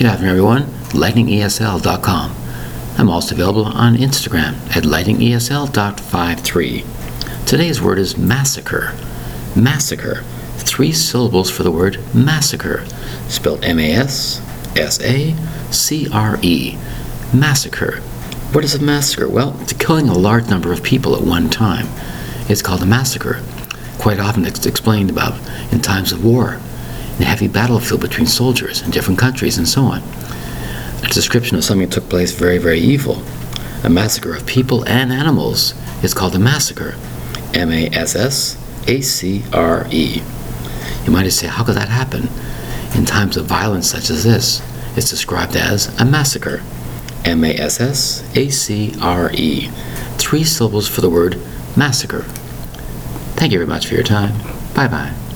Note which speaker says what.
Speaker 1: Good afternoon, everyone. LightningESL.com. I'm also available on Instagram at lightningesl.53. Today's word is massacre. Massacre. Three syllables for the word massacre, spelled M A S S A C R E. Massacre. What is a massacre? Well, it's killing a large number of people at one time. It's called a massacre. Quite often it's explained about in times of war, a heavy battlefield between soldiers in different countries, and so on. A description of something that took place very, very evil. A massacre of people and animals is called a massacre. M A S S A C R E. You might say, how could that happen? In times of violence such as this, it's described as a massacre. M A S S A C R E. Three syllables for the word massacre. Thank you very much for your time. Bye bye.